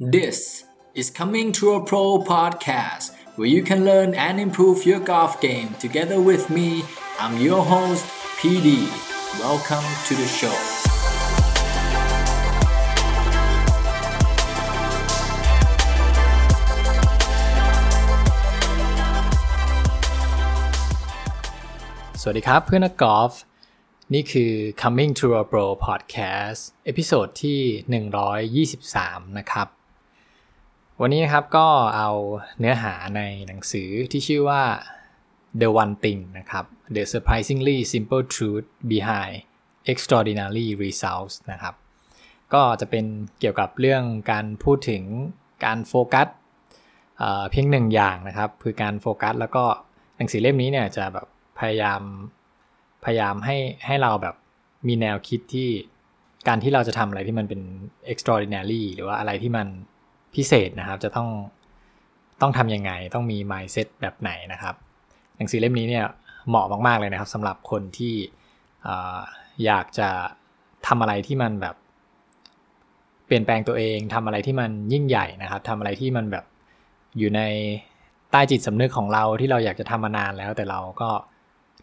This is Coming to a Pro podcast, where you can learn and improve your golf game together with me. I'm your host, PD. Welcome to the show. สวัสดีครับเพื่อนนักกอล์ฟนี่คือ Coming to a Pro Podcast เอพิโซดที่ 123 นะครับ วันนี้นะครับก็เอาเนื้อหาในหนังสือที่ชื่อว่า The One Thing นะครับ The Surprisingly Simple Truth Behind Extraordinary Results นะครับ ก็จะเป็นเกี่ยวกับเรื่องการพูดถึงการโฟกัสเอ่อเพียงหนึ่งอย่างนะครับ คือการโฟกัส แล้วก็หนังสือเล่มนี้เนี่ยจะแบบพยายามพยายามให้ให้เราแบบมีแนวคิดที่การที่เราจะทำอะไรที่มันเป็น extraordinary หรือว่าอะไรที่มัน พิเศษนะครับ จะต้องต้องทำยังไง ต้องมี mindset แบบไหนนะครับ หนังสือเล่มนี้เนี่ยเหมาะมากๆเลยนะครับสำหรับคนที่ออยากจะทำอะไรที่มันแบบ เปลี่ยนแปลงตัวเองทำอะไรที่มันยิ่งใหญ่นะครับทำอะไรที่มันแบบอยู่ในใต้จิตสำนึกของเราที่เราอยากจะทำมานานแล้ว แต่เราก็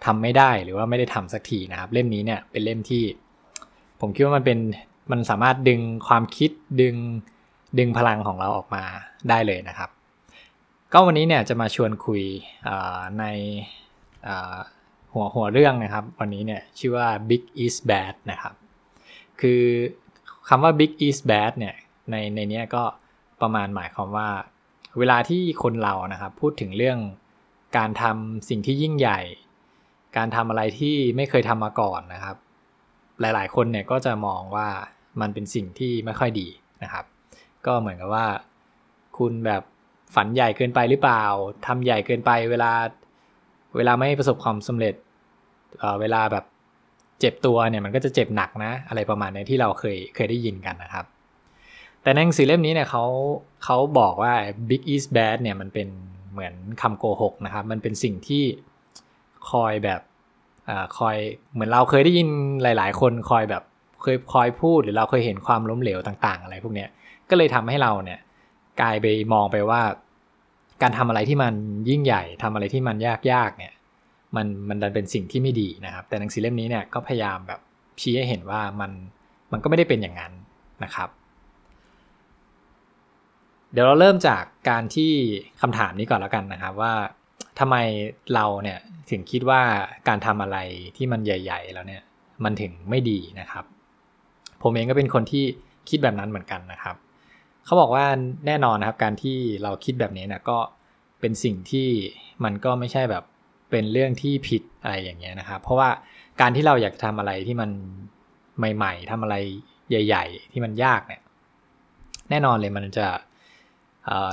ทำไม่ได้หรือว่าไม่ได้ทำสักทีนะครับ เล่มนี้เนี่ยเป็นเล่มที่ ผมคิดว่ามันเป็นมันสามารถดึงความคิดดึง ดึงพลังของเราออกมาได้เลยนะครับ ก็วันนี้เนี่ยจะมาชวนคุยในหัวหัวเรื่องนะครับ วันนี้เนี่ยชื่อว่า Big is bad นะครับ คือคำว่า big is bad เนี่ยในในนี้ก็ประมาณหมายความว่า เวลาที่คนเรานะครับพูดถึงเรื่องการทำสิ่งที่ยิ่งใหญ่ การทำอะไรที่ไม่เคยทำมาก่อนนะครับ หลายๆ คนเนี่ยก็จะมองว่ามันเป็นสิ่งที่ไม่ค่อยดีนะครับ ก็เหมือนกับว่า คุณแบบฝันใหญ่เกินไปหรือเปล่าทำใหญ่เกินไปเวลา เวลาไม่ประสบความสำเร็จเเวลาแบบเจ็บตัวเนี่ยมันก็จะเจ็บหนักนะ อะไรประมาณนี้ที่เราเคยเคยได้ยินกันนะครับ แต่ในหนังสือเล่มนี้เนี่ยเขาเขาบอกว่า big is bad เนี่ยมันเป็นเหมือนคำโกหกนะครับ มันเป็นสิ่งที่คอยแบบอคอยเหมือนเราเคยได้ยินหลาย ๆ คนคอยแบบ เคยคอยพูดหรือเราเคยเห็นความล้มเหลวต่าง ๆ อะไรพวกเนี้ยก็เลยทำให้เราเนี่ยกลายไปมองไปว่า การทำอะไรที่มันยิ่งใหญ่ทำอะไรที่มันยากๆเนี่ยมันมันดันเป็นสิ่งที่ไม่ดีนะครับ แต่หนังสือเล่มนี้เนี่ยก็พยายามแบบชี้ให้เห็นว่ามันมันก็ไม่ได้เป็นอย่างนั้นนะครับ เดี๋ยวเราเริ่มจากการที่คำถามนี้ก่อนแล้วกันนะครับว่าทำไมเราเนี่ยถึงคิดว่าการทำอะไรที่มันใหญ่ ๆ แล้วเนี่ยมันถึงไม่ดีนะครับ ผมเองก็เป็นคนที่คิดแบบนั้นเหมือนกันนะครับ เขาบอกว่าแน่นอนนะครับ การที่เราคิดแบบนี้นะก็เป็นสิ่งที่มันก็ไม่ใช่แบบเป็นเรื่องที่ผิดอะไรอย่างเงี้ยนะครับ เพราะว่าการที่เราอยากทำอะไรที่มันใหม่ ๆทำอะไรใหญ่ ๆ ที่มันยากเนี่ย แน่นอนเลยมันจะ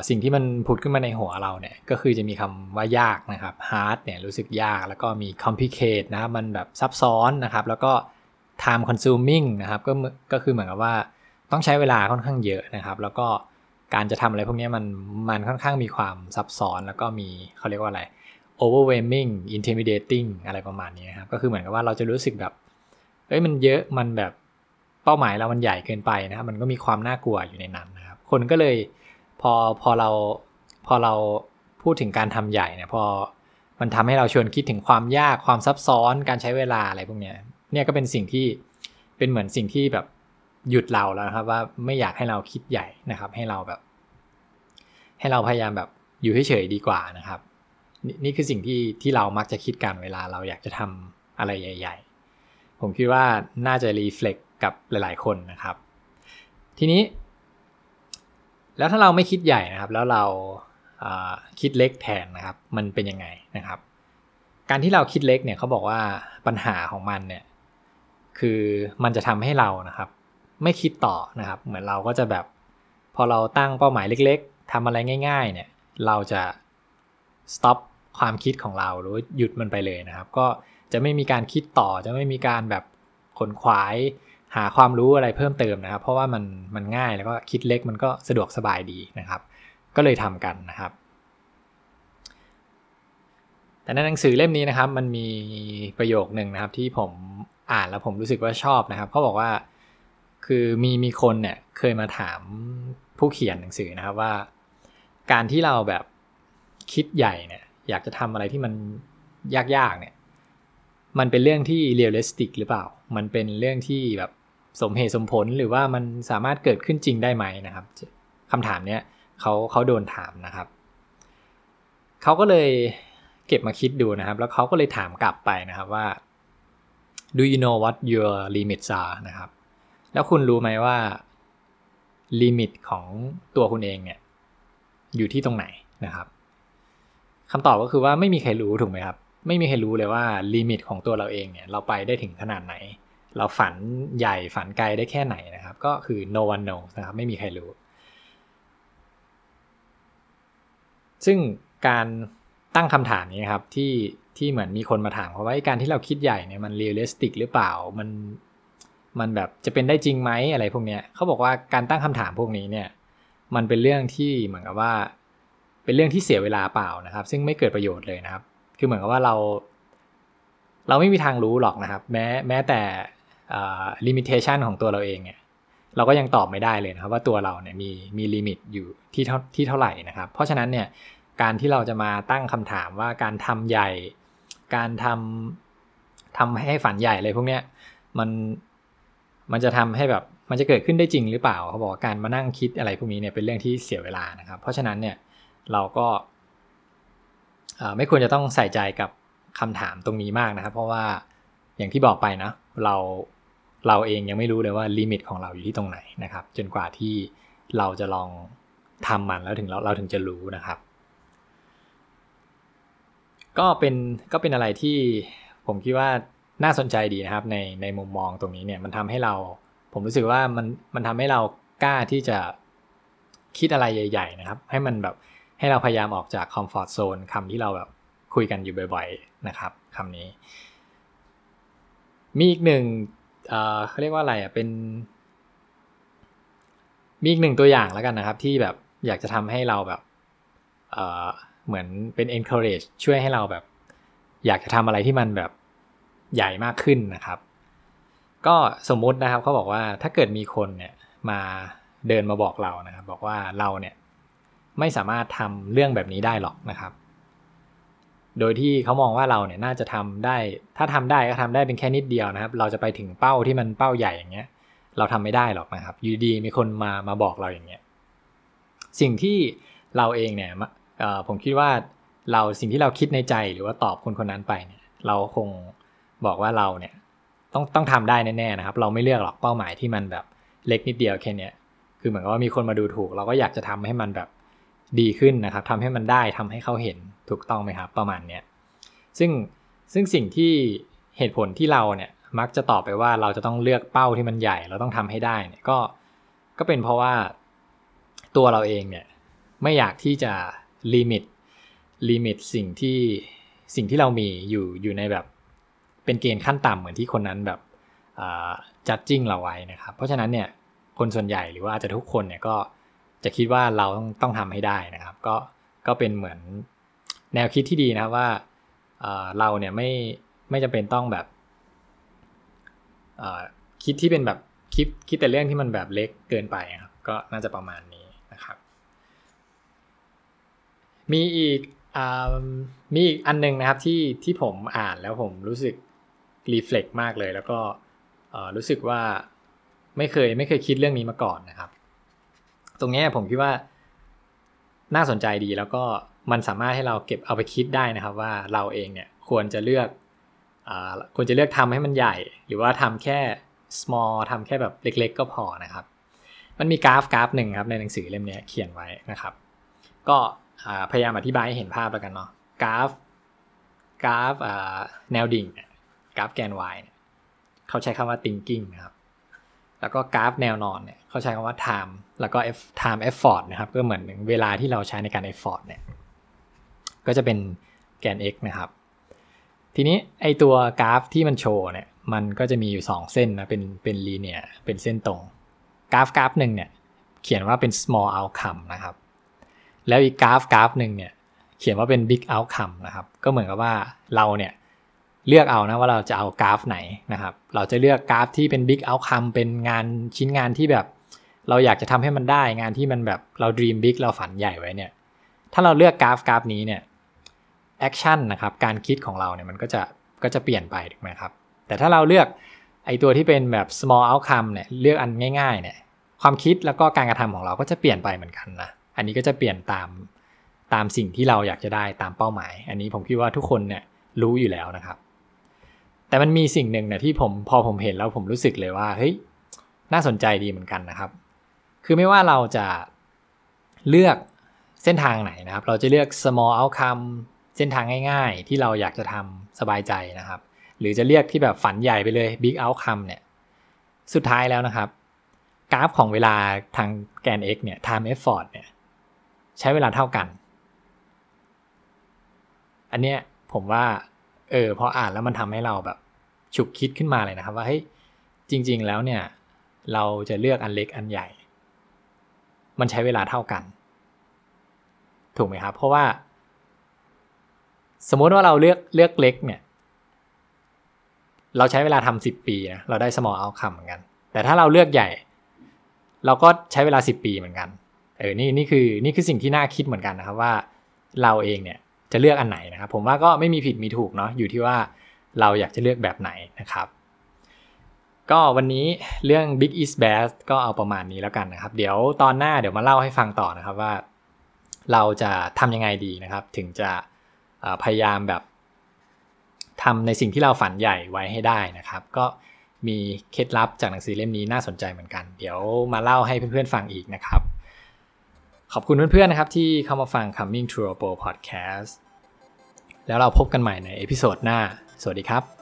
สิ่งที่มันผุดขึ้นมาในหัวเราเนี่ย ก็คือจะมีคำว่ายากนะครับ hard เนี่ยรู้สึกยากแล้วก็มี complicate นะมันแบบซับซ้อนนะครับ แล้วก็ time consuming นะครับก็ก็คือเหมือนกับว่าต้องใช้เวลาค่อนข้างเยอะนะครับ แล้วก็การจะทำอะไรพวกนี้มันมันค่อนข้างมีความซับซ้อนแล้วก็มีเขาเรียกว่าอะไร overwhelming intimidating อะไรประมาณนี้นะครับ ก็คือเหมือนกับว่าเราจะรู้สึกแบบเอ้ยมันเยอะมันแบบเป้าหมายเรามันใหญ่เกินไปนะครับ มันก็มีความน่ากลัวอยู่ในนั้นนะครับ คนก็เลยพอพอเราพอเราพูดถึงการทำใหญ่เนี่ยพอมันทำให้เราชวนคิดถึงความยากความซับซ้อนการใช้เวลาอะไรพวกเนี้ย เนี่ยก็เป็นสิ่งที่เป็นเหมือนสิ่งที่แบบหยุดเราแล้วครับว่าไม่อยากให้เราคิดใหญ่นะครับ ให้เราแบบ ให้เราพยายามแบบอยู่เฉยๆดีกว่านะครับนี่คือสิ่งที่ที่เรามักจะคิดกันเวลาเราอยากจะทำอะไรใหญ่ ๆ ผมคิดว่าน่าจะรีเฟล็กกับหลาย ๆ คนนะครับ ทีนี้ แล้วถ้าเราไม่คิดใหญ่นะครับ แล้วเราคิดเล็กแทนนะครับ มันเป็นยังไงนะครับ การที่เราคิดเล็กเนี่ยเขาบอกว่าปัญหาของมันเนี่ย คือมันจะทำให้เรานะครับ ไม่คิดต่อนะครับ เหมือนเราก็จะแบบ พอเราตั้งเป้าหมายเล็ก ๆทำอะไรง่าย ๆ เนี่ย เราจะ stop ความคิดของเราหรือหยุดมันไปเลยนะครับ ก็จะไม่มีการคิดต่อจะไม่มีการแบบขนขวายหาความรู้อะไรเพิ่มเติมนะครับ เพราะว่ามันมันง่ายแล้วก็คิดเล็กมันก็สะดวกสบายดีนะครับ ก็เลยทำกันนะครับ แต่ในหนังสือเล่มนี้นะครับ มันมีประโยคหนึ่งนะครับที่ผม อ่านแล้วผมรู้สึกว่าชอบนะครับเขาบอกว่าคือมีมีคนเนี่ยเคยมาถามผู้เขียนหนังสือนะครับว่า การที่เราแบบคิดใหญ่เนี่ย อยากจะทำอะไรที่มันยากๆเนี่ย มันเป็นเรื่องที่ realistic หรือเปล่า มันเป็นเรื่องที่แบบสมเหตุสมผลหรือว่ามันสามารถเกิดขึ้นจริงได้ไหมนะครับคำถามเนี้ยเขาเขาโดนถามนะครับเขาก็เลยเก็บมาคิดดูนะครับ แล้วเขาก็เลยถามกลับไปนะครับว่า do you know what your limits are นะครับ แล้วคุณรู้ไหมว่า limit ของตัวคุณเองเนี่ยอยู่ที่ตรงไหนนะครับคำตอบก็คือว่าไม่มีใครรู้ถูกไหมครับ ไม่มีใครรู้เลยว่า limit ของตัวเราเองเนี่ยเราไปได้ถึงขนาดไหน เราฝันใหญ่ฝันไกลได้แค่ไหนนะครับ ก็คือ no one knows นะครับไม่มีใครรู้ ซึ่งการตั้งคำถามนี้ครับที่ ที่เหมือนมีคนมาถามเขาว่าการที่เราคิดใหญ่เนี่ยมัน realistic หรือเปล่ามันมันแบบจะเป็นได้จริงไหมอะไรพวกเนี้ยเขาบอกว่าการตั้งคำถามพวกนี้เนี่ย มันเป็นเรื่องที่เหมือนกับว่า เป็นเรื่องที่เสียเวลาเปล่านะครับ ซึ่งไม่เกิดประโยชน์เลยนะครับ คือเหมือนกับว่าเรา เราไม่มีทางรู้หรอกนะครับ แม้แม้แต่ limitation ของตัวเราเองเนี่ยเราก็ยังตอบไม่ได้เลยนะครับ ว่าตัวเราเนี่ยมีมีลิมิตอยู่ที่เท่าที่เท่าไหร่นะครับ เพราะฉะนั้นเนี่ยการที่เราจะมาตั้งคำถามว่าการทำใหญ่ การทำทำให้ฝันใหญ่อะไรพวกเนี้ยมันมันจะทำให้แบบมันจะเกิดขึ้นได้จริงหรือเปล่าเขาบอกการมานั่งคิดอะไรพวกนี้เนี่ยเป็นเรื่องที่เสียเวลานะครับ เพราะฉะนั้นเนี่ยเราก็ไม่ควรจะต้องใส่ใจกับคำถามตรงนี้มากนะครับ เพราะว่าอย่างที่บอกไปนะเราเราเองยังไม่รู้เลยว่าลิมิตของเราอยู่ที่ตรงไหนนะครับ จนกว่าที่เราจะลองทำมันแล้วถึงเราเราถึงจะรู้นะครับ ก็เป็นก็เป็นอะไรที่ผมคิดว่าน่าสนใจดีนะครับ ในในมุมมองตรงนี้เนี่ยมันทำให้เรา ผมรู้สึกว่ามันมันทำให้เรากล้าที่จะคิดอะไรใหญ่ ๆ นะครับ ให้มันแบบให้เราพยายามออกจากคอมฟอร์ทโซนคำที่เราแบบคุยกันอยู่บ่อย ๆ นะครับคำนี้ มีอีกหนึ่งเขาเรียกว่าอะไรอะเป็น มีอีกหนึ่งตัวอย่างแล้วกันนะครับ ที่แบบอยากจะทำให้เราแบบ เหมือนเป็น encourage ช่วยให้เราแบบ อยากจะทำอะไรที่มันแบบใหญ่มากขึ้นนะครับ ก็สมมุตินะครับเขาบอกว่าถ้าเกิดมีคนเนี่ยมาเดินมาบอกเรานะครับ บอกว่าเราเนี่ยไม่สามารถทำเรื่องแบบนี้ได้หรอกนะครับ โดยที่เขามองว่าเราเนี่ยน่าจะทำได้ ถ้าทำได้ก็ทำได้เป็นแค่นิดเดียวนะครับ เราจะไปถึงเป้าที่มันเป้าใหญ่อย่างเงี้ย เราทำไม่ได้หรอกนะครับ อยู่ดีมีคนมามาบอกเราอย่างเงี้ย สิ่งที่เราเองเนี่ย ผมคิดว่าเราสิ่งที่เราคิดในใจหรือว่าตอบคนคนนั้นไปเนี่ยเราคงบอกว่าเราเนี่ยต้องต้องทำได้แน่ๆนะครับ เราไม่เลือกหรอกเป้าหมายที่มันแบบเล็กนิดเดียวแค่นี้คือเหมือนกับว่ามีคนมาดูถูก เราก็อยากจะทำให้มันแบบดีขึ้นนะครับทำให้มันได้ทำให้เขาเห็นถูกต้องไหมครับ ประมาณเนี้ยซึ่งซึ่งสิ่งที่เหตุผลที่เราเนี่ยมักจะตอบไปว่าเราจะต้องเลือกเป้าที่มันใหญ่เราต้องทำให้ได้เนี่ยก็ก็เป็นเพราะว่าตัวเราเองเนี่ยไม่อยากที่จะ limit limit สิ่งที่สิ่งที่เรามีอยู่อยู่ในแบบเป็นเกณฑ์ขั้นต่ำเหมือนที่คนนั้นแบบ judging เราไว้นะครับ เพราะฉะนั้นเนี่ยคนส่วนใหญ่หรือว่าอาจจะทุกคนเนี่ยก็จะคิดว่าเราต้องต้องทำให้ได้นะครับ ก็ก็เป็นเหมือนแนวคิดที่ดีนะว่าเราเนี่ยไม่ไม่จำเป็นต้องแบบคิดที่เป็นแบบคิดคิดแต่เรื่องที่มันแบบเล็กเกินไปครับก็น่าจะประมาณนี้นะครับ มีอีกอมีอีกอันนึงนะครับที่ที่ผมอ่านแล้วผมรู้สึกรีเฟล็กมากเลย แล้วก็รู้สึกว่าไม่เคยไม่เคยคิดเรื่องนี้มาก่อนนะครับ ตรงนี้ผมคิดว่าน่าสนใจดีแล้วก็มันสามารถให้เราเก็บเอาไปคิดได้นะครับ ว่าเราเองเนี่ยควรจะเลือกอควรจะเลือกทำให้มันใหญ่ หรือว่าทำแค่ small ทำแค่แบบเล็ก ๆ ก็พอนะครับ มันมีกราฟกราฟหนึ่งครับในหนังสือเล่มนี้เขียนไว้นะครับ ก็ พยายามอธิบายให้เห็นภาพแล้วกันเนาะกราฟ กราฟแนวดิ่งเนี่ยกราฟแกน y เนี่ยเขาใช้คำว่า thinking นะครับแล้วก็กราฟแนวนอนเนี่ยเขาใช้คำว่า time แล้วก็ f time effort นะครับ ก็เหมือนเวลาที่เราใช้ในการ effort เนี่ยก็จะเป็นแกน x นะครับ ทีนี้ไอตัวกราฟที่มันโชว์เนี่ยมันก็จะมีอยู่ 2 เส้นนะเป็นเป็นลีเนียเป็นเส้นตรง กราฟกราฟหนึ่งเนี่ยเขียนว่าเป็น small outcome นะครับ แล้วอีกกราฟกราฟหนึ่งเนี่ยเขียนว่าเป็น big outcome นะครับ ก็เหมือนกับว่าเราเนี่ยเลือกเอานะว่าเราจะเอากราฟไหนนะครับ เราจะเลือกกราฟที่เป็น big outcome เป็นงานชิ้นงานที่แบบ เราอยากจะทำให้มันได้งานที่มันแบบเรา dream big เราฝันใหญ่ไว้เนี่ย ถ้าเราเลือกกราฟกราฟนี้เนี่ย action นะครับการคิดของเราเนี่ยมันก็จะก็จะเปลี่ยนไปถูกไหมครับ แต่ถ้าเราเลือกไอตัวที่เป็นแบบ small outcome เนี่ยเลือกอันง่ายๆเนี่ยความคิดแล้วก็การกระทำของเราก็จะเปลี่ยนไปเหมือนกันนะ อันนี้ก็จะเปลี่ยนตามตามสิ่งที่เราอยากจะได้ตามเป้าหมาย อันนี้ผมคิดว่าทุกคนเนี่ยรู้อยู่แล้วนะครับ แต่มันมีสิ่งหนึ่งเนี่ยที่ผมพอผมเห็นแล้วผมรู้สึกเลยว่าเฮ้ยน่าสนใจดีเหมือนกันนะครับ คือไม่ว่าเราจะเลือกเส้นทางไหนนะครับ เราจะเลือก small outcome เส้นทางง่าย ๆ ที่เราอยากจะทำสบายใจนะครับ หรือจะเรียกที่แบบฝันใหญ่ไปเลย big outcome เนี่ย สุดท้ายแล้วนะครับ กราฟของเวลาทางแกน x เนี่ย time effort เนี่ย ใช้เวลาเท่ากัน อันเนี้ยผมว่า เออพออ่านแล้วมันทำให้เราแบบ ฉุกคิดขึ้นมาเลยนะครับ ว่าเฮ้ยจริง ๆ แล้วเนี่ย เราจะเลือกอันเล็กอันใหญ่ มันใช้เวลาเท่ากัน ถูกไหมครับ เพราะว่า สมมติว่าเราเลือกเลือกเล็กเนี่ย เราใช้เวลาทำสิบปีนะเราได้ small outcome เหมือนกัน แต่ถ้าเราเลือกใหญ่ เราก็ใช้เวลาสิบปีเหมือนกัน เออนี่นี่คือนี่คือสิ่งที่น่าคิดเหมือนกันนะครับว่าเราเองเนี่ยจะเลือกอันไหนนะครับ ผมว่าก็ไม่มีผิดมีถูกเนาะอยู่ที่ว่าเราอยากจะเลือกแบบไหนนะครับ ก็วันนี้เรื่อง Big East Bass ก็เอาประมาณนี้แล้วกันนะครับ เดี๋ยวตอนหน้าเดี๋ยวมาเล่าให้ฟังต่อนะครับว่า เราจะทำยังไงดีนะครับ ถึงจะพยายามแบบทำในสิ่งที่เราฝันใหญ่ไว้ให้ได้นะครับ ก็มีเคล็ดลับจากหนังสือเล่มนี้น่าสนใจเหมือนกัน เดี๋ยวมาเล่าให้เพื่อนๆฟังอีกนะครับ ขอบคุณเพื่อนๆนะครับที่เข้ามาฟัง Coming to a Pro Podcast แล้วเราพบกันใหม่ใน episode หน้า สวัสดีครับ